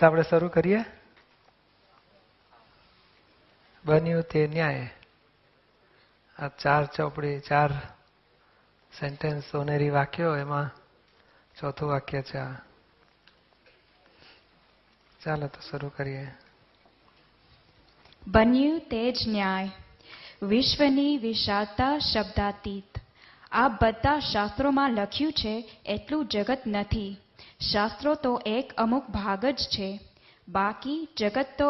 તો આપણે શરૂ કરીએ? બન્યું તે ન્યાય. આ ચાર ચોપડી, ચાર સેન્ટેન્સ સોનેરી વાક્યો એમાં ચોથું વાક્ય છે ચાલો તો શરૂ કરીએ. બન્યું તે જ ન્યાય. વિશ્વની વિશાળતા શબ્દાતીત. આ બધા શાસ્ત્રોમાં લખ્યું છે, એટલું જગત નથી. શાસ્ત્રો તો એક અમુક ભાગ જ છે. બાકી જગત તો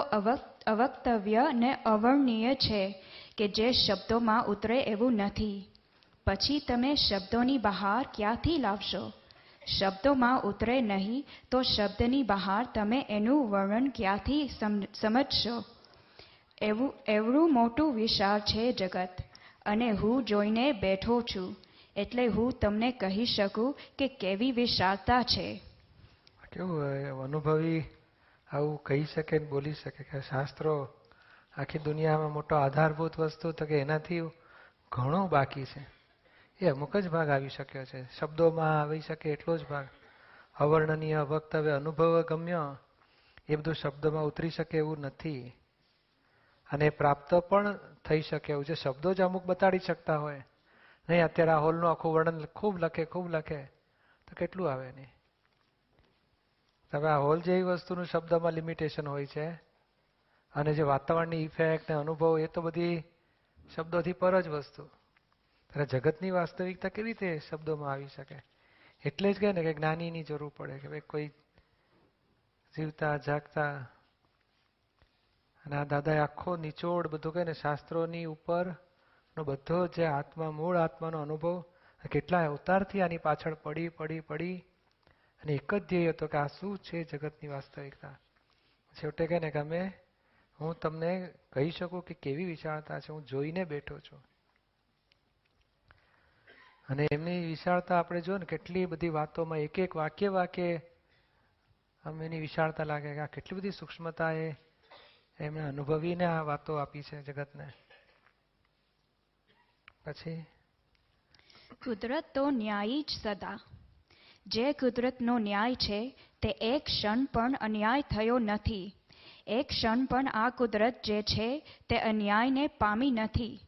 અવક્તવ્ય ને અવર્ણનીય છે કે જે શબ્દોમાં ઉતરે એવું નથી. પછી તમે શબ્દોની બહાર ક્યાંથી લાવશો? શબ્દોમાં ઉતરે નહીં તો શબ્દની બહાર તમે એનું વર્ણન ક્યાંથી સમજશો? એવું, એવડું મોટું વિશાળ છે જગત, અને હું જોઈને બેઠો છું, એટલે હું તમને કહી શકું કે કેવી વિશાળતા છે. કેવું અનુભવી આવું કહી શકે ને બોલી શકે કે શાસ્ત્રો આખી દુનિયામાં મોટો આધારભૂત વસ્તુ તો કે એનાથી ઘણું બાકી છે. એ અમુક જ ભાગ આવી શક્યો છે. શબ્દોમાં આવી શકે એટલો જ ભાગ. અવર્ણનીય વક્તવ્ય અનુભવ ગમ્યો એ બધું શબ્દોમાં ઉતરી શકે એવું નથી. અને પ્રાપ્ત પણ થઈ શકે એવું છે. શબ્દો જ અમુક બતાડી શકતા હોય. નહીં, અત્યારે આ હોલનું આખું વર્ણન ખૂબ લખે ખૂબ લખે. તો કેટલું આવે નહીં? તમે આ હોલ જેવી વસ્તુનું શબ્દમાં લિમિટેશન હોય છે. અને જે વાતાવરણની ઇફેક્ટ ને અનુભવ, એ તો બધી શબ્દોથી પર જ વસ્તુ. ત્યારે જગતની વાસ્તવિકતા કેવી રીતે શબ્દોમાં આવી શકે? એટલે જ કહે ને કે જ્ઞાનીની જરૂર પડે કે ભાઈ કોઈ જીવતા, જાગતા. અને આ દાદાએ આખો નિચોડ બધું કહે ને શાસ્ત્રોની ઉપર નો બધો જે આત્મા, મૂળ આત્માનો અનુભવ કેટલા અવતારથી આની પાછળ પડી પડી પડી અને એક જ ધ્યેય હતો કે આ શું છે જગતની વાસ્તવિકતા? છેવટે કહે ને કે અમે, હું તમને કહી શકું કે કેવી વિશાળતા છે? હું જોઈને બેઠો છું. અને એમની વિશાળતા આપણે જો ને કેટલી બધી વાતોમાં એક એક વાક્ય વાક્ય આમ એની વિશાળતા લાગે કે આ કેટલી બધી સૂક્ષ્મતા એ એમણે અનુભવીને આ વાતો આપી છે જગતને. પછી? કુદરત તો ન્યાયી જ સદા. જે કુદરતનો ન્યાય છે, તે એક ક્ષણ પણ અન્યાય થયો નથી. એક ક્ષણ પણ આ કુદરત જે છે, તે અન્યાયને પામી નથી.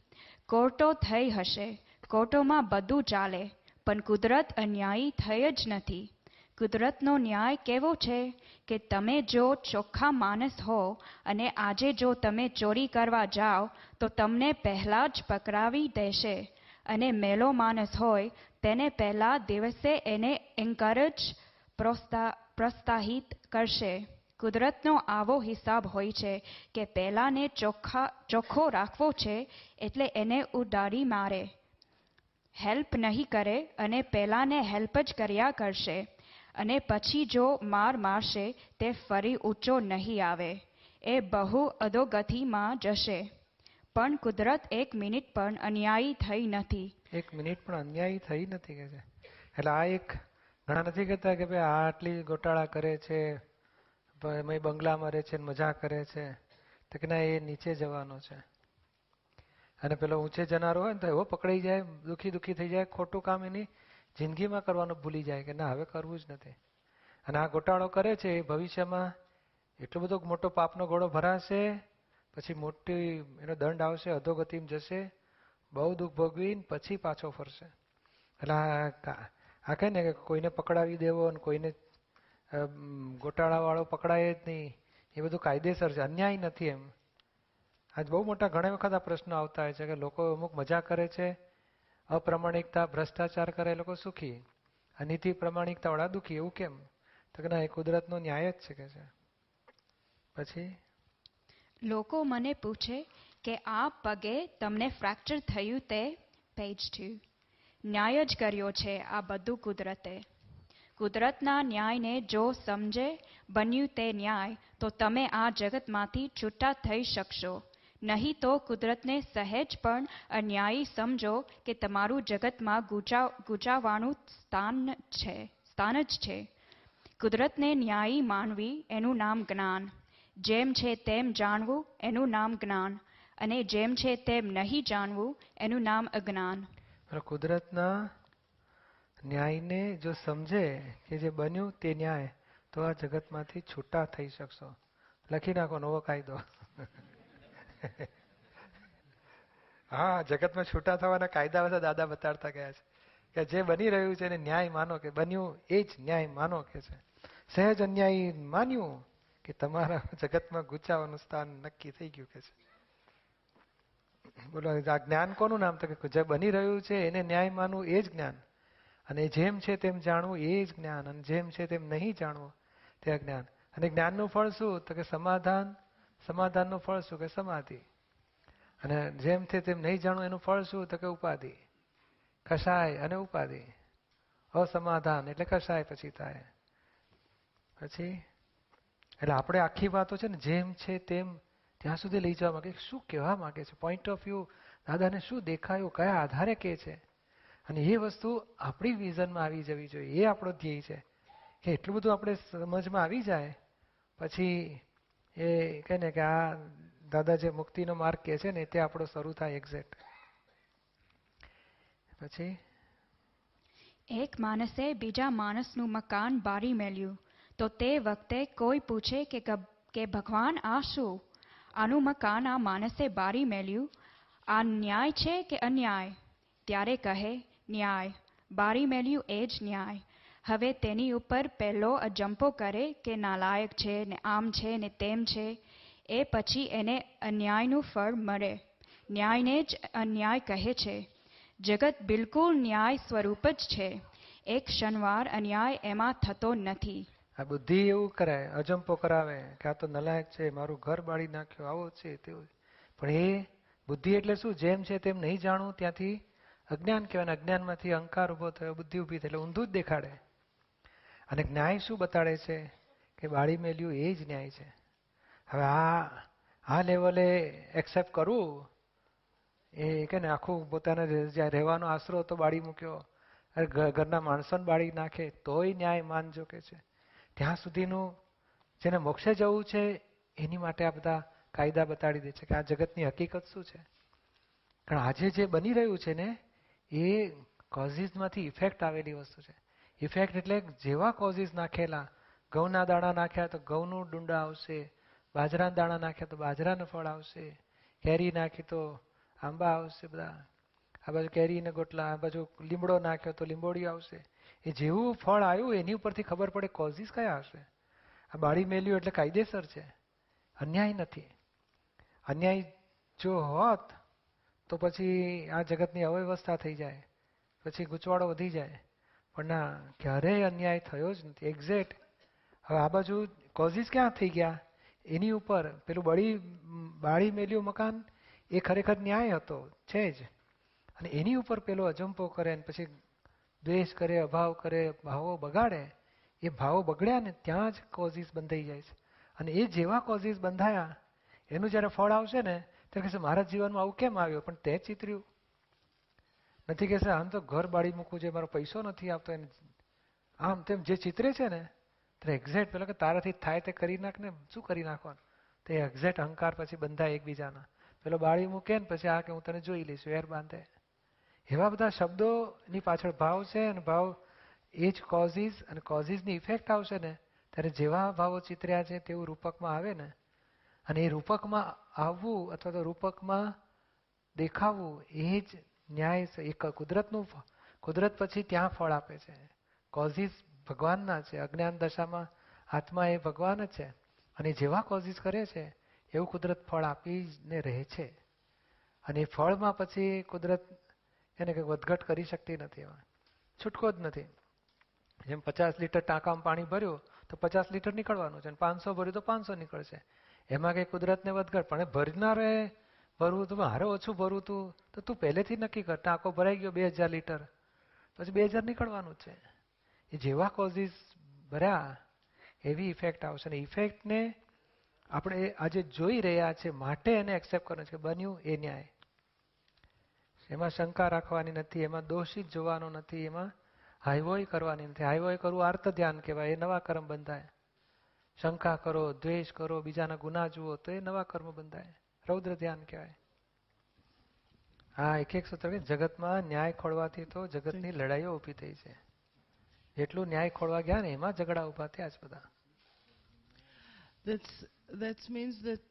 કોર્ટો થઈ હશે, કોર્ટોમાં બધું ચાલે, પણ કુદરત અન્યાયી થઈ જ નથી. કુદરતનો ન્યાય કેવો છે કે તમે જો ચોખ્ખા માણસ હો અને આજે જો તમે ચોરી કરવા જાઓ, તો તમને પહેલાં જ પકડાવી દેશે. અને મેલો માણસ હોય, તેને પહેલા દિવસે એને એન્કરેજ પ્રોત્સાહિત કરશે. કુદરતનો આવો હિસાબ હોય છે કે પહેલાંને ચોખ્ખા, ચોખ્ખો રાખવો છે એટલે એને ઉડાડી મારે. હેલ્પ નહીં કરે અને પહેલાંને હેલ્પ જ કર્યા કરશે. અને પછી જો માર મારશે, તે ફરી ઊંચો નહીં આવે. એ બહુ અધોગતિમાં જશે. પણ કુદરત એક મિનિટ પણ અન્યાયી થઈ નથી. એક મિનિટ પણ અન્યાયી થઈ નથી કે છે? એટલે આ એક ઘણા નથી કહેતા કે ભાઈ આ આટલી ગોટાળા કરે છે બંગલામાં રહે છે મજા કરે છે. તો કે ના, એ નીચે જવાનો છે. અને પેલો ઊંચે જનારો હોય ને તો એવો પકડાઈ જાય, દુઃખી દુઃખી થઈ જાય, ખોટું કામ એની જિંદગીમાં કરવાનું ભૂલી જાય કે ના, હવે કરવું જ નથી. અને આ ગોટાળો કરે છે એ ભવિષ્યમાં એટલો બધો મોટો પાપનો ઘોડો ભરાશે પછી મોટી એનો દંડ આવશે, અધોગતિમાં જશે, બહુ દુઃખ ભોગવીને પછી પાછો ફરશે. એટલે આ કહે ને કે કોઈને પકડાવી દેવો અને કોઈને ગોટાળાવાળો પકડાય જ નહીં. એ બધું કાયદેસર છે, અન્યાય નથી એમ. આજ બહુ મોટા ઘણા વખત આ પ્રશ્નો આવતા હોય છે કે લોકો અમુક મજા કરે છે, અપ્રમાણિકતા, ભ્રષ્ટાચાર કરે એ લોકો સુખી. અનિતિ પ્રમાણિકતા વાળા દુઃખી, એવું કેમ? તો કે ના, એ કુદરતનો ન્યાય જ છે કે છે. પછી? લોકો મને પૂછે કે આ પગે તમને ફ્રેક્ચર થયું તે પેજ ટુ ન્યાય જ કર્યો છે આ બધું કુદરતે. કુદરતના ન્યાયને જો સમજે બન્યું તે ન્યાય, તો તમે આ જગતમાંથી છૂટા થઈ શકશો. નહીં તો કુદરતને સહેજ પણ અન્યાયી સમજો કે તમારું જગતમાં ગુચાવવાનું સ્થાન છે, સ્થાન જ છે. કુદરતને ન્યાયી માનવી એનું નામ જ્ઞાન. જેમ છે તેમ જાણવું, એનું નામ જ્ઞાન. અને જેમ છે તેમ નહીં જાણવું, એનું નામ અજ્ઞાન. કુદરતના ન્યાયને જો સમજે કે જે બન્યું તે ન્યાય, તો આ જગતમાંથી છૂટા થઈ શકશો. લખી નાખો નવો કાયદો. હા, જગતમાં છૂટા થવાના કાયદા બધા દાદા બતાડતા ગયા છે. કે જે બની રહ્યું છે એને ન્યાય માનો કે બન્યું, એ જ ન્યાય માનો કે છે. સહેજ અન્યાય માન્યું કે તમારા જગતમાં ગુચાવાનું સ્થાન નક્કી થઈ ગયું કે છે? બોલો, આ જ્ઞાન કોનું નામ? તો કે જે બની રહ્યું છે એને ન્યાય માનવું એ જ જ્ઞાન. અને જેમ છે તેમ જાણવું એ જ જ્ઞાન. અને જેમ છે તેમ નહીં જાણવું તે અજ્ઞાન. અને જ્ઞાનનું ફળ શું? તો કે સમાધાન. સમાધાનનું ફળ શું? કે સમાધિ. અને જેમ છે તેમ નહીં જાણવું એનું ફળ શું? તો કે ઉપાધિ. કસાય અને ઉપાધિ. અસમાધાન. એટલે કસાય પછી થાય. પછી? એટલે આપણે આખી વાતો છે ને જેમ છે તેમ ત્યાં સુધી લઈ જવા માંગે. શું કહેવા માંગે છે? પોઈન્ટ ઓફ વ્યૂ દાદાને શું દેખાયું? કયા આધારે કહે છે? અને એ વસ્તુ આપણી વિઝનમાં આવી જવી જોઈએ. એ આપણો ધ્યેય છે કે એટલું બધું આપણે સમજમાં આવી જાય. પછી એ કહે ને કે આ દાદા જે મુક્તિનો માર્ગ કહે છે ને તે આપણો શરૂ થાય એક્ઝેક્ટ પછી? એક માણસે બીજા માણસનું મકાન બારી મેલ્યું. તો તે વખતે કોઈ પૂછે કે ભગવાન આ શું? આનું મકાન આ માણસે બારી મેલ્યું, આ ન્યાય છે કે અન્યાય? ત્યારે કહે, ન્યાય. બારી મેલ્યું એ જ ન્યાય. હવે તેની ઉપર પહેલો અજંપો કરે કે નાલાયક છે ને આમ છે ને તેમ છે, એ પછી એને અન્યાયનું ફળ મળે. ન્યાયને જ અન્યાય કહે છે. જગત બિલકુલ ન્યાય સ્વરૂપ જ છે. એક ક્ષણવાર અન્યાય એમાં થતો નથી. આ બુદ્ધિ એવું કરે અજંપો કરાવે કે આ તો નલાયક છે, મારું ઘર બાળી નાખ્યો, આવો છે તેવું પણ એ બુદ્ધિ એટલે શું? જેમ છે તેમ નહીં જાણવું, ત્યાંથી અજ્ઞાન કહેવાય અજ્ઞાનમાંથી અહંકાર ઊભો થયો, બુદ્ધિ ઊભી થઈ એટલે ઊંધું જ દેખાડે. અને ન્યાય શું બતાડે છે? કે બાળી મેલ્યું એ જ ન્યાય છે. હવે આ આ લેવલે એક્સેપ્ટ કરવું એ કે ને આખું પોતાના જ્યાં રહેવાનો આશરો હતો બાળી મૂક્યો. અરે ઘરના માણસોને બાળી નાખે, તોય ન્યાય માનજો કે છે. ત્યાં સુધીનું જેને મોક્ષે જવું છે, એની માટે આ બધા કાયદા બતાડી દે છે કે આ જગતની હકીકત શું છે. કારણ આજે જે બની રહ્યું છે ને, એ કોઝિસમાંથી ઇફેક્ટ આવેલી વસ્તુ છે. ઇફેક્ટ એટલે જેવા કોઝિસ નાખેલા, ઘઉંના દાણા નાખ્યા તો ઘઉંનું ડુંડા આવશે, બાજરાના દાણા નાખ્યા તો બાજરાનું ફળ આવશે, કેરી નાખી તો આંબા આવશે બધા. આ બાજુ કેરીને ગોટલા, આ બાજુ લીમડો નાખ્યો તો લીંબોડી આવશે. એ જેવું ફળ આવ્યું, એની ઉપરથી ખબર પડે કોઝિસ કયા હશે. આ બાળી મેલ્યું એટલે કાયદેસર છે. અન્યાય નથી. અન્યાય જો હોત, તો પછી આ જગતની અવ્યવસ્થા થઈ જાય. પછી ગૂંચવાડો વધી જાય. પણ ના, ક્યારેય અન્યાય થયો જ નથી. એક્ઝેક્ટ હવે આ બાજુ કોઝિસ ક્યાં થઈ ગયા? એની ઉપર. પેલું બળી, બાળી મેલ્યું મકાન, એ ખરેખર ન્યાય હતો. છે જ. અને એની ઉપર પેલો અજંપો કરે ને પછી દ્વેષ કરે, અભાવ કરે, ભાવો બગાડે, એ ભાવો બગડ્યા ને ત્યાં જ કોઝિસ બંધાઈ જાય છે. અને એ જેવા કોઝિસ બંધાયા, એનું જ્યારે ફળ આવશે ને ત્યારે કહેશે, મારા જીવનમાં આવું કેમ આવ્યું? પણ તે ચિતર્યું. નથી કહેશે, આમ તો ઘર બાળી મૂકવું છે મારો પૈસો નથી આવતો. એને આમ તેમ જે ચિત્રે છે ને ત્યારે એક્ઝેક્ટ પેલા કે તારાથી થાય તે કરી નાખ ને, શું કરી નાખવાનું? તે એક્ઝેક્ટ અહંકાર પછી બંધાય એકબીજાના. પેલો બાળી મૂકે ને, પછી આ કે હું તને જોઈ લઈશ, વેર બાંધે. એવા બધા શબ્દોની પાછળ ભાવ છે અને ભાવ એ જ કોઝિસ અને કોઝિસની ઇફેક્ટ આવશે ને, ત્યારે જેવા ભાવો ચિતર્યા છે તેવું રૂપકમાં આવે ને. અને એ રૂપકમાં આવવું અથવા તો રૂપકમાં દેખાવું એ જ ન્યાય એક કુદરતનું કુદરત પછી ત્યાં ફળ આપે છે. કોઝિસ ભગવાનના છે. અજ્ઞાન દશામાં આત્મા એ ભગવાન જ છે. અને જેવા કોઝિસ કરે છે, એવું કુદરત ફળ આપીને રહે છે. અને ફળમાં પછી કુદરત એને કંઈ વધઘટ કરી શકતી નથી એમાં છૂટકો જ નથી. જેમ પચાસ લીટર ટાંકામાં પાણી ભર્યું, તો પચાસ લીટર નીકળવાનું છે અને પાંચસો ભર્યું, તો પાંચસો નીકળશે. એમાં કંઈ કુદરતને વધઘટ? પણ ભરનારે ભરવું તો મારે ઓછું ભરવું તું. તો તું પહેલેથી નક્કી કર, ટાંકો ભરાઈ ગયો બે હજાર લીટર. પછી બે હજાર નીકળવાનું છે. એ જેવા કોઝિસ ભર્યા, એવી ઇફેક્ટ આવશે. અને ઇફેક્ટને આપણે આજે જોઈ રહ્યા છે, માટે એને એક્સેપ્ટ કરવાનું છે બન્યું એ ન્યાય. એમાં શંકા રાખવાની નથી એમાં દોષિત જોવાનો નથી એમાં હાઈવોય કરવાની નથી. હાઈવોય કરવું આર્ત ધ્યાન કહેવાય એ નવા કર્મ બંધાય. શંકા કરો દ્વેષ કરો બીજાના ગુના જુઓ તો એ નવા કર્મ બંધાય. રૌદ્ર ધ્યાન કહેવાય. હા એક એક સૂત્ર જગતમાં ન્યાય ખોળવાથી તો જગતની લડાઈઓ ઊભી થઈ છે. એટલું ન્યાય ખોળવા ગયા ને એમાં ઝઘડા ઊભા થયા છે બધા. That's, that means that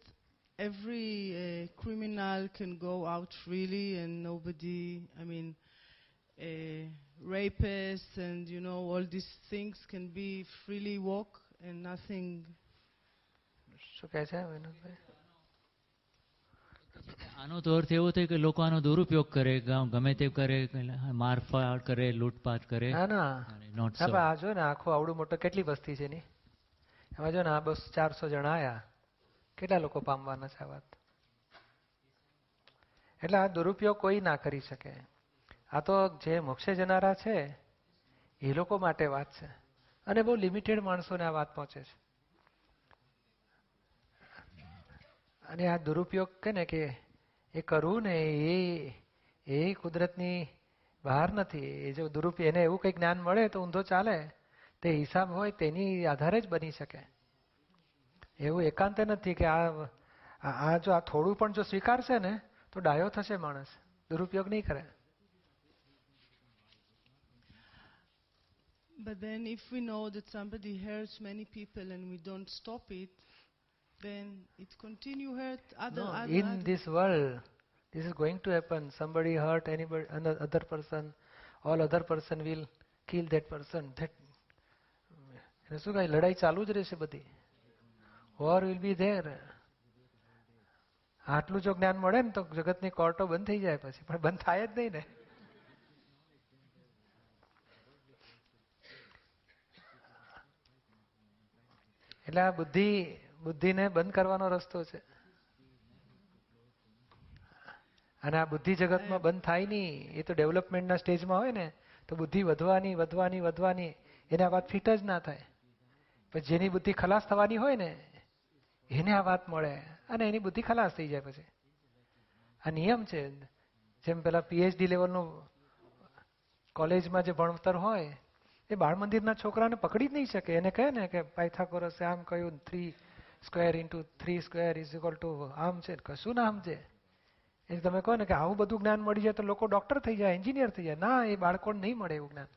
every uh, criminal can go out freely and nobody, I mean, uh, rapists and you know all these things can be freely walk and nothing. શું કહે છે વિનોદભાઈ આનો તો અર્થ એવો થાય કે લોકો આનો દુરુપયોગ કરે ગમે તે કરે મારફાટ કરે લૂંટપાટ કરે ના ના જો ને આખો આવડું મોટો કેટલી વસ્તી છે ની એમાં જો ને આ બસ ચારસો જણા આયા કેટલા લોકો પામવાના છે આ વાત? એટલે આ દુરુપયોગ કોઈ ના કરી શકે. આ તો જે મોક્ષે જનારા છે, એ લોકો માટે વાત છે. અને બહુ લિમિટેડ માણસોને આ વાત પહોંચે છે. અને આ દુરુપયોગ કે ને કે એ કરવું ને એ એ કુદરતની બહાર નથી. એ જો દુરુપયોગ, એને એવું કંઈક જ્ઞાન મળે તો ઊંધો ચાલે. તે હિસાબ હોય તેની આધારે જ બની શકે. એવું એકાંત નથી કે આ આ જો આ થોડું પણ જો સ્વીકારશે ને તો ડાયો થશે માણસ દુરુપયોગ નહીં કરે But then if we know that somebody hurts many people and we don't stop it, then it continue hurt other, No, other, in other. this world, this is going to happen. Somebody hurt anybody, another person, all other person will kill that person. That શું કઈ લડાઈ ચાલુ જ રહેશે બધી war will be there આટલું જો જ્ઞાન મળે ને તો જગતની કોર્ટો બંધ થઈ જાય પછી. પણ બંધ થાય જ નહીં ને. એટલે આ બુદ્ધિ, બુદ્ધિને બંધ કરવાનો રસ્તો છે. અને આ બુદ્ધિ જગતમાં બંધ થાય નહીં. એ તો ડેવલપમેન્ટના સ્ટેજમાં હોય ને, તો બુદ્ધિ વધવાની વધવાની વધવાની. એને આ વાત ફિટ જ ના થાય. પણ જેની બુદ્ધિ ખલાસ થવાની હોય ને એને આ વાત મળે. અને એની બુદ્ધિ ખલાસ થઈ જાય પછી. આ નિયમ છે. જેમ પેલા પીએચડી લેવલનું કોલેજમાં જે ભણતર હોય, એ બાળ મંદિરના છોકરાને પકડી જ નહીં શકે. એને કહે ને કે પાયથાગોરસે આમ કહ્યું three square into three square is equal to આમ છે. કશું ના આમ છે. એ તમે કહો ને કે આવું બધું જ્ઞાન મળી જાય તો લોકો ડોક્ટર થઈ જાય એન્જિનિયર થઈ જાય. ના, એ બાળકોને નહીં મળે એવું જ્ઞાન.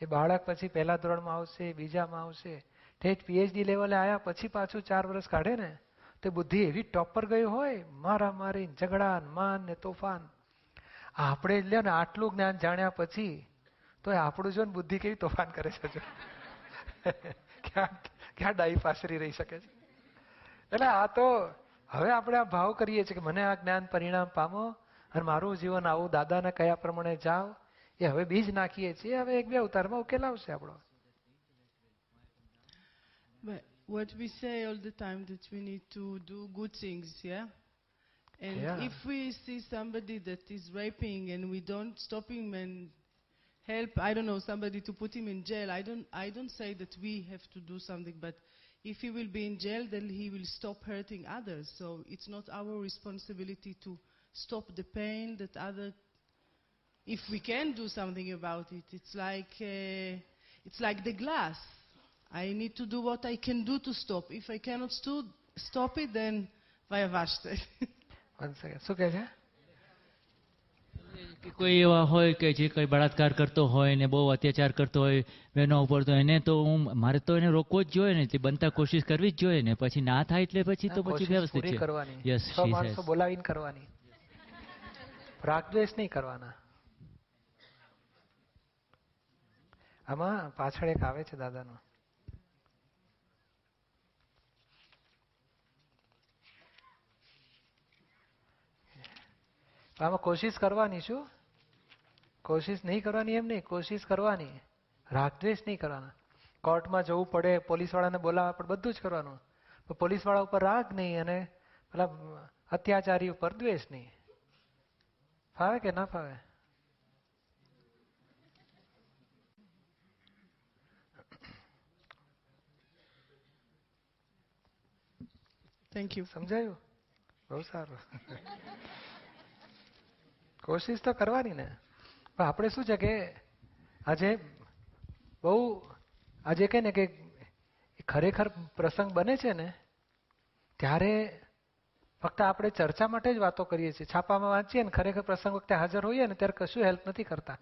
એ બાળક પછી પહેલા ધોરણમાં આવશે, બીજામાં આવશે. ઠેઠ પીએચડી લેવલે આવ્યા પછી પાછું ચાર વર્ષ કાઢે ને, તે બુદ્ધિ એવી ટોપ પર ગઈ હોય, મારા મારી ઝઘડા માન ને તોફાન. આપણે લ્યો ને આટલું જ્ઞાન જાણ્યા પછી, તો આપણું જો ને બુદ્ધિ કેવી તોફાન કરે છે. ક્યાં ક્યાં ડાઈ પાસરી રહી શકે છે? એટલે આ તો હવે આપણે આ ભાવ કરીએ છીએ કે મને આ જ્ઞાન પરિણામ પામો અને મારું જીવન આવું, દાદાના કયા પ્રમાણે જાઓ એ હવે બીજ નાખીએ છીએ. હવે એક બે અવતારમાં ઉકેલ આવશે આપણો. What we say all the time that we need to do good things, yeah? And Yeah. if we see somebody that is raping and we don't stop him and help, I don't know, somebody to put him in jail, I don't, I don't say that we have to do something, but if he will be in jail, then he will stop hurting others. So it's not our responsibility to stop the pain that other. If we can do something about it, it's like uh, it's like the glass. I need to do what I can do to stop. If I cannot stu, stop it, then vayavashte. One second. શું કહે છે? કે કોઈ એવા હોય કે જે કઈ બળાત્કાર કરતો હોય ને બહુ અત્યાચાર કરતો હોય બહેનો ઉપર તો એને તો હું મારે તો એને રોકવો જ જોઈએ ને તે બનતા કોશિશ કરવી જ જોઈએ ને પછી ના થાય એટલે પછી તો પછી વ્યવસ્થિત છે. કરવાની. યસ માણસો બોલાવીને કરવાની. રાગદ્વેષ નહીં કરવાના. આમાં પાછળ એક આવે છે દાદાનો. આમાં કોશિશ કરવાની શું? કોશિશ નહીં કરવાની એમ નહીં કોશિશ કરવાની. રાગદ્વેષ નહીં કરવાના. કોર્ટમાં જવું પડે પોલીસવાળાને બોલાવવા પડે બધું જ કરવાનું. પણ પોલીસવાળા ઉપર રાગ નહીં અને પેલા અત્યાચારી ઉપર દ્વેષ નહીં. ફાવે કે ના ફાવે? થેન્ક યુ સમજાયું? બહુ સારું. કોશિશ તો કરવાની ને. પણ આપણે શું છે કે આજે બહુ આજે કહે ને કે ખરેખર પ્રસંગ બને છે ને, ત્યારે ફક્ત આપણે ચર્ચા માટે જ વાતો કરીએ છીએ. છાપામાં વાંચીએ ને, ખરેખર પ્રસંગ વખતે હાજર હોઈએ ને, ત્યારે કશું હેલ્પ નથી કરતા.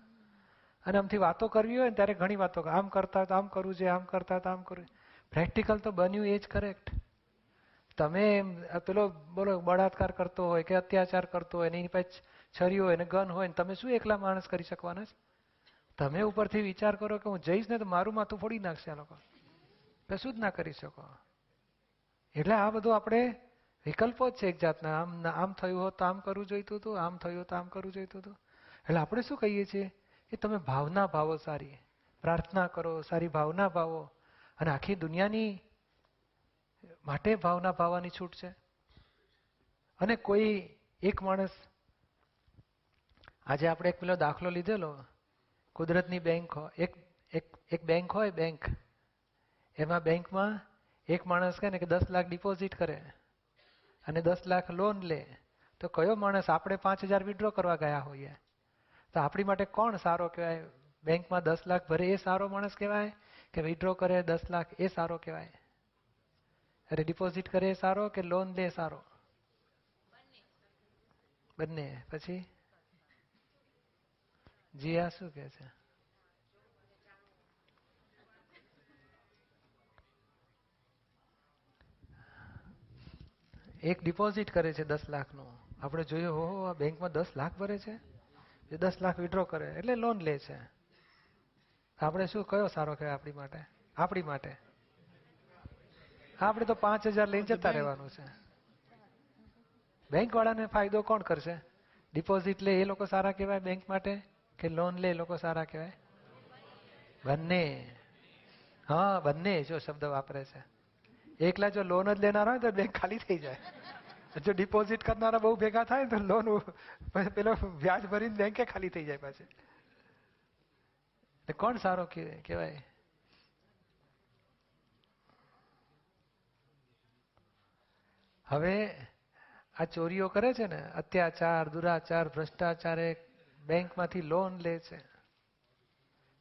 અને આમથી વાતો કરવી હોય ને, ત્યારે ઘણી વાતો આમ કરતા તો આમ કરવું છે આમ કરતા તો આમ કરવું પ્રેક્ટિકલ તો બન્યું એ જ કરેક્ટ તમે પેલો બોલો, બળાત્કાર કરતો હોય કે અત્યાચાર કરતો હોય એની પાસે છરી હોય ને ગન હોય ને તમે શું એકલા માણસ કરી શકવાના છે? તમે ઉપરથી વિચાર કરો કે હું જઈશ ને તો મારું માથું ફોડી નાખશે આ લોકો. કશું જ ના કરી શકો. એટલે આ બધું આપણે વિકલ્પો જ છે એક જાતના. આમ આમ થયું હોત તો આમ કરવું જોઈતું હતું, આમ થયું હોત તો આમ કરવું જોઈતું હતું. એટલે આપણે શું કહીએ છીએ? કે તમે ભાવના ભાવો સારી. પ્રાર્થના કરો, સારી ભાવના ભાવો. અને આખી દુનિયાની માટે ભાવના ભાવવાની છૂટ છે. અને કોઈ એક માણસ આજે આપણે એક પેલો દાખલો લીધેલો. કુદરતની બેંક એક એક એક બેંક હોય બેંક. એમાં બેંકમાં એક માણસ કહે ને કે દસ લાખ ડિપોઝિટ કરે અને દસ લાખ લોન લે. તો કયો માણસ? આપણે પાંચ હજાર વિડ્રો કરવા ગયા હોઈએ. તો આપણી માટે કોણ સારો કહેવાય? બેંકમાં દસ લાખ ભરે એ સારો માણસ કહેવાય કે વિડ્રો કરે દસ લાખ એ સારો કહેવાય? અરે ડિપોઝિટ કરે એ સારો કે લોન લે સારો? બંને. પછી? જીયા શું કે છે? એક ડિપોઝિટ કરે છે દસ લાખનું. આપણે જોયું હો આ બેંકમાં દસ લાખ ભરે છે? એ દસ લાખ વિડ્રો કરે એટલે લોન લે છે. આપણે શું કયો સારો કહેવાય આપણી માટે? આપણી માટે. આપણે તો પાંચ હજાર લઈને જતા રહેવાનું છે. બેંક વાળાને ફાયદો કોણ કરશે? ડિપોઝિટ લે એ લોકો સારા કહેવાય બેંક માટે? કે લોન લે લોકો સારા કહેવાય બંને હા બંને જો શબ્દ વાપરે છે એકલા જો લોન જ લેનારા હોય તો બેંક ખાલી થઈ જાય જો ડિપોઝિટ કરનારા બહુ ભેગા થાય તો લોન પેલો વ્યાજ ભરીને બેંકે ખાલી થઈ જાય પાછી કોણ સારો કહેવાય હવે આ ચોરીઓ કરે છે ને અત્યાચાર દુરાચાર ભ્રષ્ટાચાર બેંકમાંથી લોન લે છે.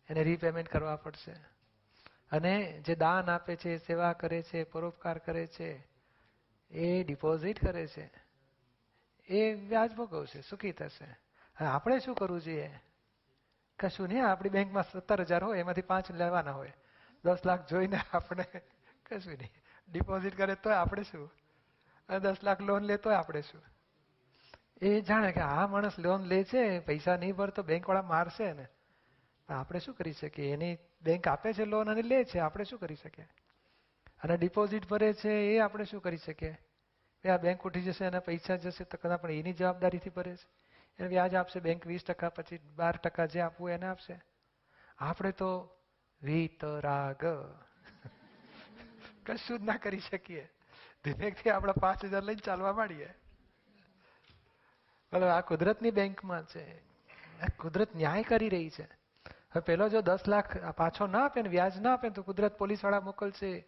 એને રીપેમેન્ટ કરવા પડશે. અને જે દાન આપે છે, સેવા કરે છે, પરોપકાર કરે છે, એ ડિપોઝિટ કરે છે. એ વ્યાજ ભોગવશે, સુખી થશે. આપણે શું કરવું જોઈએ? કશું નહીં, આપણી બેંકમાં સત્તર હજાર હોય, એમાંથી પાંચ લેવાના હોય. દસ લાખ જોઈને આપણે કશું નહીં. ડિપોઝિટ કરે તો આપણે શું? અને દસ લાખ લોન લે તો આપણે શું? એ જાણે કે આ માણસ લોન લે છે, પૈસા નહીં ભરતો બેંક વાળા મારશે ને. આપણે શું કરી શકીએ? એની બેંક આપે છે લોન અને લે છે, આપણે શું કરી શકીએ? અને ડિપોઝિટ ભરે છે, એ આપણે શું કરી શકીએ? આ બેંક ઉઠી જશે અને પૈસા જશે તો કદાચ પણ એની જવાબદારીથી ભરે છે. એને વ્યાજ આપશે બેંક વીસ ટકા, પછી બાર ટકા જે આપવું એને આપશે. આપણે તો વિતરાગ કશું જ ના કરી શકીએ. ધીમે આપણે પાંચ હજાર લઈને ચાલવા માંડીએ. બરાબર આ કુદરતની બેંકમાં છે. કુદરત ન્યાય કરી રહી છે. હવે પેલો જો દસ લાખ પાછો ના આપે ને વ્યાજ ના આપે તો કુદરત પોલીસવાળા મોકલશે.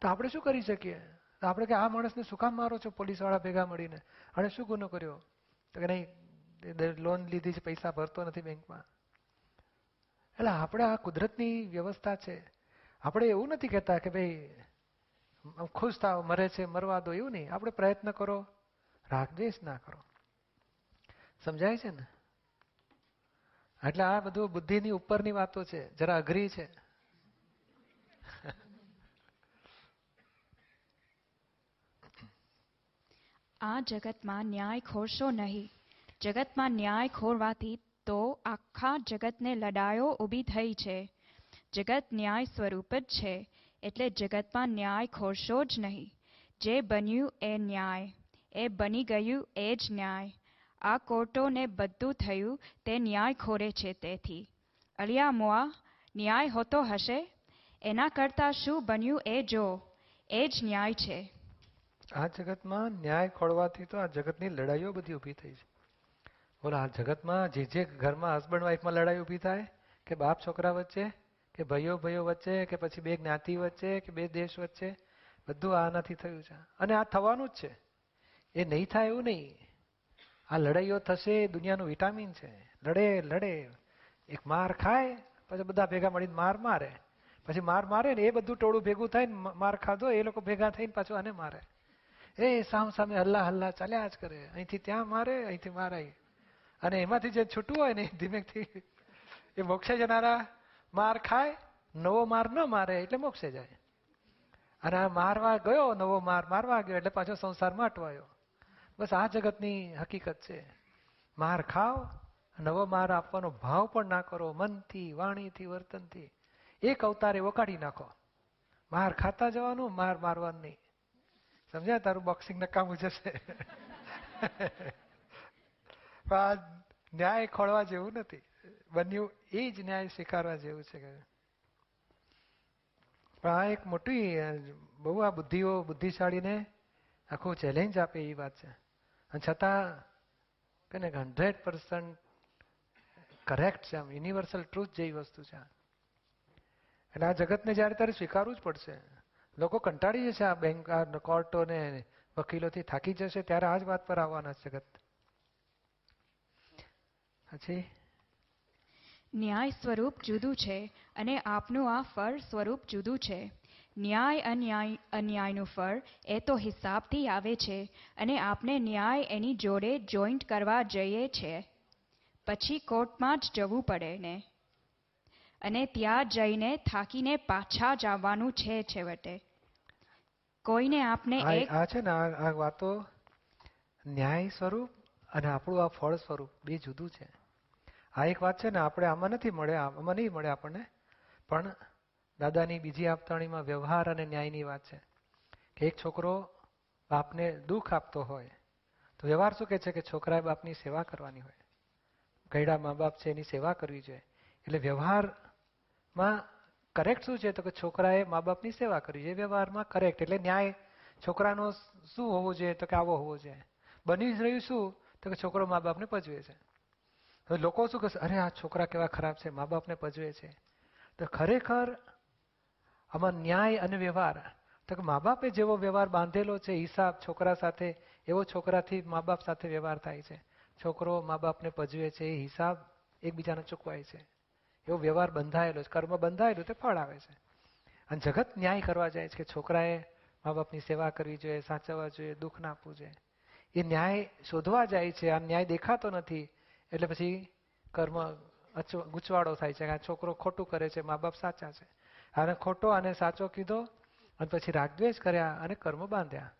તો આપણે શું કરી શકીએ? તો આપણે કે આ માણસને શું કામ મારો છો પોલીસવાળા ભેગા મળીને? અને શું ગુનો કર્યો? તો કે નહીં લોન લીધી છે, પૈસા ભરતો નથી બેંકમાં. એટલે આપણે આ કુદરતની વ્યવસ્થા છે. આપણે એવું નથી કહેતા કે ભાઈ ખુશ થાવ મરે છે, મરવા દો, એવું નહીં. આપણે પ્રયત્ન કરો. રાગદ્વેષ ના કરો. સમજાય છે ને? એટલે આ બધું બુદ્ધિની ઉપરની વાતો છે. જરા અઘરી છે. આ જગતમાં ન્યાય ખોરશો નહીં. જગતમાં ન્યાય ખોરવાથી તો આખા જગતને લડાયો ઊભી થઈ છે. જગત ન્યાય સ્વરૂપ જ છે. એટલે જગતમાં ન્યાય ખોરશો જ નહીં. જે બન્યું એ ન્યાય. એ બની ગયું એ જ ન્યાય. આ કોર્ટોને બધું થયું, તે ન્યાય ખોરે છે તેથી. અલિયા મોઆ ન્યાય હોતો હશે? એના કરતાં શું બન્યું એ જો, એ જ ન્યાય છે. આ જગતમાં ન્યાય ખોળવાથી તો આ જગતની લડાઈઓ બધી ઊભી થઈ છે. બોલો, આ જગતમાં જે જે ઘરમાં હસબન્ડ વાઈફમાં લડાઈ ઊભી થાય, કે બાપ છોકરા વચ્ચે, કે ભાઈઓ ભાઈઓ વચ્ચે, કે પછી બે જ્ઞાતિ વચ્ચે, કે બે દેશ વચ્ચે, બધું આનાથી થયું છે. અને આ થવાનું જ છે. એ નહીં થાય એવું નહીં. આ લડાઈઓ થશે, દુનિયાનું વિટામિન છે. લડે લડે. એક માર ખાય, પછી બધા ભેગા મળીને માર મારે. પછી માર મારે ને એ બધું ટોળું ભેગું થાય ને માર ખાધો, એ લોકો ભેગા થઈને પાછું આને મારે. એ સામ સામે હલ્લા હલ્લા ચાલ્યા જ કરે. અહીંથી ત્યાં મારે, અહીંથી મારાય. અને એમાંથી જે છૂટવું હોય ને ધીમેથી એ મોક્ષે જનારા. માર ખાય, નવો માર ન મારે એટલે મોક્ષે જાય. અને આ મારવા ગયો, નવો માર મારવા ગયો એટલે પાછો સંસારમાં અટવાયો. બસ આ જગતની હકીકત છે. માર ખાઓ, નવો માર આપવાનો ભાવ પણ ના કરો, મનથી, વાણીથી, વર્તનથી. એક અવતારે વકાડી નાખો. માર ખાતા જવાનું, માર મારવાનું નહીં. સમજ્યા? તારું બોક્સિંગ નકામું જશે પણ ન્યાય ખોળવા જેવું નથી. બન્યું એ જ ન્યાય સ્વીકારવા જેવું છે પણ આ એક મોટી, બહુ આ બુદ્ધિઓ, બુદ્ધિશાળીને આખું ચેલેન્જ આપે એ વાત છે. છતાં કે હંડ્રેડ પર્સન્ટ કરેક્ટ છે આમ યુનિવર્સલ ટ્રુથ જેવી વસ્તુ છે એટલે આ જગતને જ્યારે ત્યારે સ્વીકારવું જ પડશે. લોકો કંટાળી જશે આ બેંક આ કોર્ટો ને વકીલોથી થાકી જશે ત્યારે આ જ વાત પર આવવાના જગત. પછી ન્યાય સ્વરૂપ જુદું છે અને આપનું આ ફળ સ્વરૂપ જુદું છે. ન્યાય અન્યાય અન્યાયનું ફળ એ તો હિસાબથી આવે છે અને આપણે ન્યાય એની જોડે જોઈન્ટ કરવા જઈએ છે. પછી કોર્ટમાં જ જવું પડે ને. અને ત્યાં જઈને થાકીને પાછા જ આવવાનું છે છેવટે. કોઈને આપને આ છે ને આ આ વાતો ન્યાય સ્વરૂપ અને આપણું આ ફળ સ્વરૂપ બે જુદું છે. આ એક વાત છે ને આપણે આમાં નથી મળે આમાં નહીં મળે આપણને પણ દાદાની બીજી આપતાણીમાં વ્યવહાર અને ન્યાયની વાત છે કે એક છોકરો બાપને દુઃખ આપતો હોય, તો વ્યવહાર શું કહે છે કે છોકરાએ બાપની સેવા કરવાની હોય? ગયડા મા બાપ છે એની સેવા કરવી જોઈએ. એટલે વ્યવહારમાં કરેક્ટ શું છે? તો કે છોકરાએ મા બાપની સેવા કરવી જોઈએ. વ્યવહારમાં કરેક્ટ એટલે ન્યાય છોકરાનો શું હોવો જોઈએ? તો કે આવો હોવો જોઈએ. બની જ રહ્યું શું? તો કે છોકરો મા બાપને પજવે છે. હવે લોકો શું કહેશે અરે આ છોકરા કેવા ખરાબ છે. મા બાપને પજવે છે. તો ખરેખર આમાં ન્યાય અને વ્યવહાર. તો કે મા બાપે જેવો વ્યવહાર બાંધેલો છે, હિસાબ છોકરા સાથે, એવો છોકરાથી મા બાપ સાથે વ્યવહાર થાય છે. છોકરો મા બાપને પજવે છે, એ હિસાબ એકબીજાને ચૂકવાય છે. એવો વ્યવહાર બંધાયેલો છે. કર્મ બંધાયેલું તે ફળ આવે છે. અને જગત ન્યાય કરવા જાય છે કે છોકરાએ મા બાપની સેવા કરવી જોઈએ, સાચવવા જોઈએ, દુઃખ ના આપવું જોઈએ. એ ન્યાય શોધવા જાય છે. આ ન્યાય દેખાતો નથી. એટલે પછી કર્મ ગૂંચવાડો થાય છે આ છોકરો ખોટું કરે છે, મા બાપ સાચા છે. આને ખોટો અને સાચો કીધો અને પછી રાગદ્વેષ કર્યા અને કર્મ બાંધ્યા.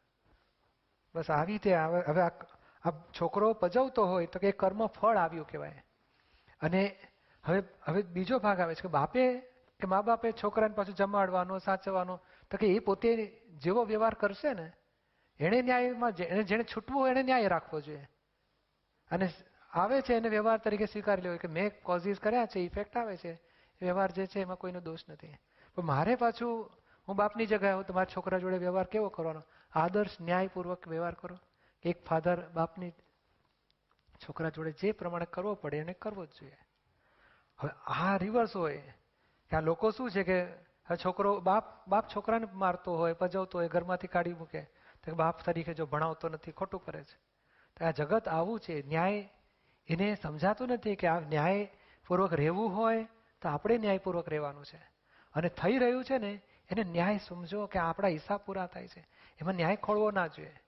બસ આવી રીતે હવે આ છોકરો પજવતો હોય તો કે કર્મ ફળ આવ્યું કહેવાય. અને હવે હવે બીજો ભાગ આવે છે કે બાપે કે મા બાપે છોકરાને પાછું જમાડવાનો, સાચવવાનો, તો કે એ પોતે જેવો વ્યવહાર કરશે ને, એણે ન્યાયમાં એને જેણે છૂટવું એને ન્યાય રાખવો જોઈએ. અને આવે છે એને વ્યવહાર તરીકે સ્વીકારી લેવો કે મેં કોઝિસ કર્યા છે ઇફેક્ટ આવે છે. વ્યવહાર જે છે એમાં કોઈનો દોષ નથી. પણ મારે પાછું હું બાપની જગ્યાએ હું તમારા છોકરા જોડે વ્યવહાર કેવો કરવાનો? આદર્શ, ન્યાયપૂર્વક વ્યવહાર કરો. એક ફાધર બાપની છોકરા જોડે જે પ્રમાણે કરવો પડે એને કરવો જ જોઈએ. હવે આ રિવર્સ હોય કે આ લોકો શું છે કે છોકરો બાપ બાપ છોકરાને મારતો હોય, પજવતો હોય, ઘરમાંથી કાઢી મૂકે. તો બાપ તરીકે જો ભણાવતો નથી, ખોટું કરે છે. તો આ જગત આવું છે. ન્યાય એને સમજાતું નથી કે આ ન્યાયપૂર્વક રહેવું હોય તો આપણે ન્યાયપૂર્વક રહેવાનું છે. અને થઈ રહ્યું છે ને, એને ન્યાય સમજો કે આપણા હિસાબ પૂરા થાય છે. એમાં ન્યાય ખોળવો ના જોઈએ.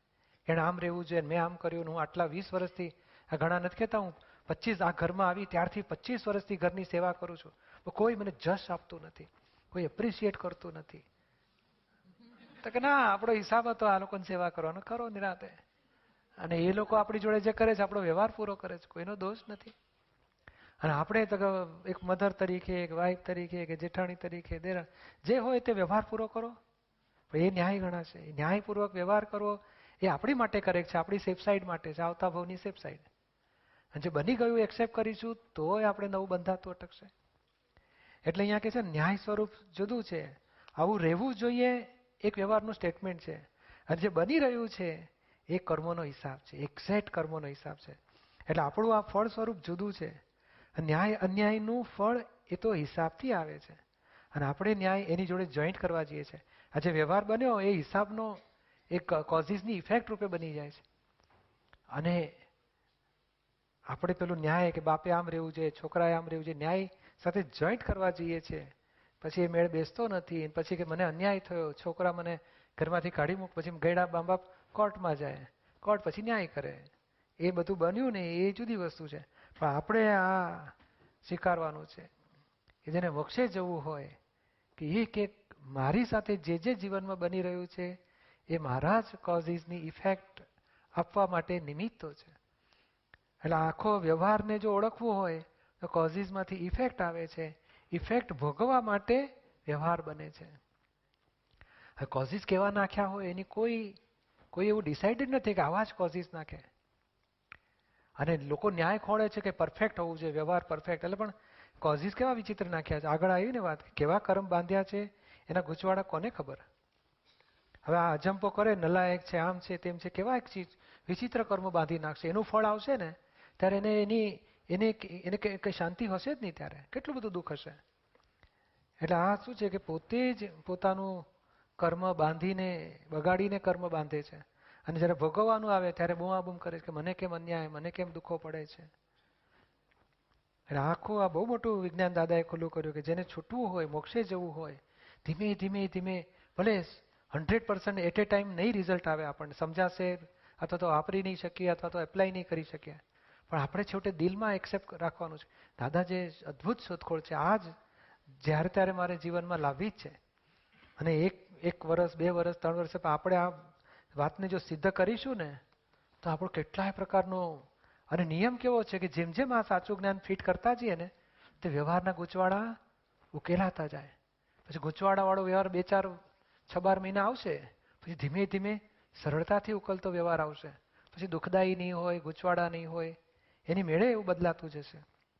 એણે આમ રહેવું જોઈએ, મેં આમ કર્યું હું આટલા વીસ વર્ષથી, આ ઘણા નથી કહેતા હું, પચીસ, આ ઘરમાં આવી ત્યારથી પચીસ વર્ષથી ઘરની સેવા કરું છું. કોઈ મને જશ આપતું નથી. કોઈ એપ્રિશિએટ કરતું નથી. તો કે ના, આપણો હિસાબ હતો, આ લોકોની સેવા કરવાનો. કરો નિરાતે. અને એ લોકો આપણી જોડે જે કરે છે, આપણો વ્યવહાર પૂરો કરે છે. કોઈનો દોષ નથી. અને આપણે તો એક મધર તરીકે, એક વાઇફ તરીકે, કે જેઠાણી તરીકે દેરા જે હોય તે વ્યવહાર પૂરો કરો. પણ એ ન્યાય ગણાશે. ન્યાયપૂર્વક વ્યવહાર કરવો એ આપણી માટે કરેક્ટ છે, આપણી સેફ સાઈડ માટે છે, આવતા ભાવની સેફ સાઈડ અને જે બની ગયું એક્સેપ્ટ કરીશું, તોય આપણે નવું બંધાતું અટકશે. એટલે અહીંયા કે છે, ન્યાય સ્વરૂપ જુદું છે. આવું રહેવું જોઈએ, એક વ્યવહારનું સ્ટેટમેન્ટ છે. અને જે બની રહ્યું છે, એ કર્મોનો હિસાબ છે. એક્ઝેક્ટ કર્મોનો હિસાબ છે. એટલે આપણું આ ફળ સ્વરૂપ જુદું છે. ન્યાય અન્યાયનું ફળ એ તો હિસાબથી આવે છે. અને આપણે ન્યાય એની જોડે જોઈન્ટ કરવા જઈએ છીએ. આ જે વ્યવહાર બન્યો એ હિસાબનો એક કોઝિસની ઇફેક્ટ રૂપે બની જાય છે. અને આપણે પેલું ન્યાય કે બાપે આમ રહેવું જોઈએ, છોકરાએ આમ રહેવું જોઈએ, ન્યાય સાથે જોઈન્ટ કરવા જઈએ છીએ. પછી એ મેળ બેસતો નથી પછી કે મને અન્યાય થયો, છોકરા મને ઘરમાંથી કાઢી મૂક, પછી ગયડા બામ બાપ કોર્ટમાં જાય. કોર્ટ પછી ન્યાય કરે. એ બધું બન્યું ને એ જુદી વસ્તુ છે. પણ આપણે આ સ્વીકારવાનું છે કે જેને મોક્ષે જવું હોય, કે એ કે મારી સાથે જે જે જીવનમાં બની રહ્યું છે, એ મારા જ કોઝિસની ઇફેક્ટ આપવા માટે નિમિત્તો છે. એટલે આખો વ્યવહારને જો ઓળખવું હોય, તો કોઝિસમાંથી ઇફેક્ટ આવે છે. ઇફેક્ટ ભોગવવા માટે વ્યવહાર બને છે. કોઝિસ કેવા નાખ્યા હોય એની કોઈ કોઈ એવું ડિસાઇડેડ નથી કે આવા જ કોઝિસ નાખે. અને લોકો ન્યાય ખોળે છે કે પરફેક્ટ હોવું જોઈએ, વ્યવહાર પરફેક્ટ એટલે પણ કોઝિસ કેવા વિચિત્ર નાખ્યા છે? આગળ આવી ને વાત, કેવા કર્મ બાંધ્યા છે? એના ગુચવાડા કોને ખબર? હવે આ અજંપો કરે, નલાયક છે, આમ છે, તેમ છે, કેવા એક ચીજ વિચિત્ર કર્મ બાંધી નાખશે? એનું ફળ આવશે ને, ત્યારે એને એની, એને એને કઈ શાંતિ હશે જ નહીં ત્યારે. કેટલું બધું દુઃખ હશે? એટલે આ શું છે કે પોતે જ પોતાનું કર્મ બાંધીને, બગાડીને કર્મ બાંધે છે? અને જ્યારે ભોગવવાનું આવે ત્યારે બૂમાબૂમ કરે કે મને કેમ અન્યાય, મને કેમ દુઃખો પડે છે? એટલે આખું આ બહુ મોટું વિજ્ઞાન દાદાએ ખુલ્લું કર્યું કે જેને છૂટવું હોય, મોક્ષે જવું હોય, ધીમે ધીમે ધીમે, ભલે hundred percent at a time નહીં રિઝલ્ટ આવે આપણને, સમજાશે અથવા તો વાપરી નહીં શકીએ અથવા તો એપ્લાય નહીં કરી શકીએ. પણ આપણે છેવટે દિલમાં એક્સેપ્ટ રાખવાનું છે. દાદા જે અદ્ભુત શોધખોળ છે. આ જ જ્યારે ત્યારે મારે જીવનમાં લાવવી જ છે. અને એક એક વર્ષ, બે વર્ષ, ત્રણ વર્ષ આપણે આ વાતને જો સિદ્ધ કરીશું ને, તો આપણો કેટલાય પ્રકારનો, અને નિયમ કેવો છે કે જેમ જેમ આ સાચું જ્ઞાન ફિટ કરતા જઈએ ને, તે વ્યવહારના ગૂંચવાડા ઉકેલાતા જાય. પછી ગૂંચવાડાવાળો વ્યવહાર બે ચાર, છ બાર મહિના આવશે, પછી ધીમે ધીમે સરળતાથી ઉકલતો વ્યવહાર આવશે. પછી દુઃખદાયી નહીં હોય, ગૂંચવાડા નહીં હોય, એની મેળે એવું બદલાતું જશે.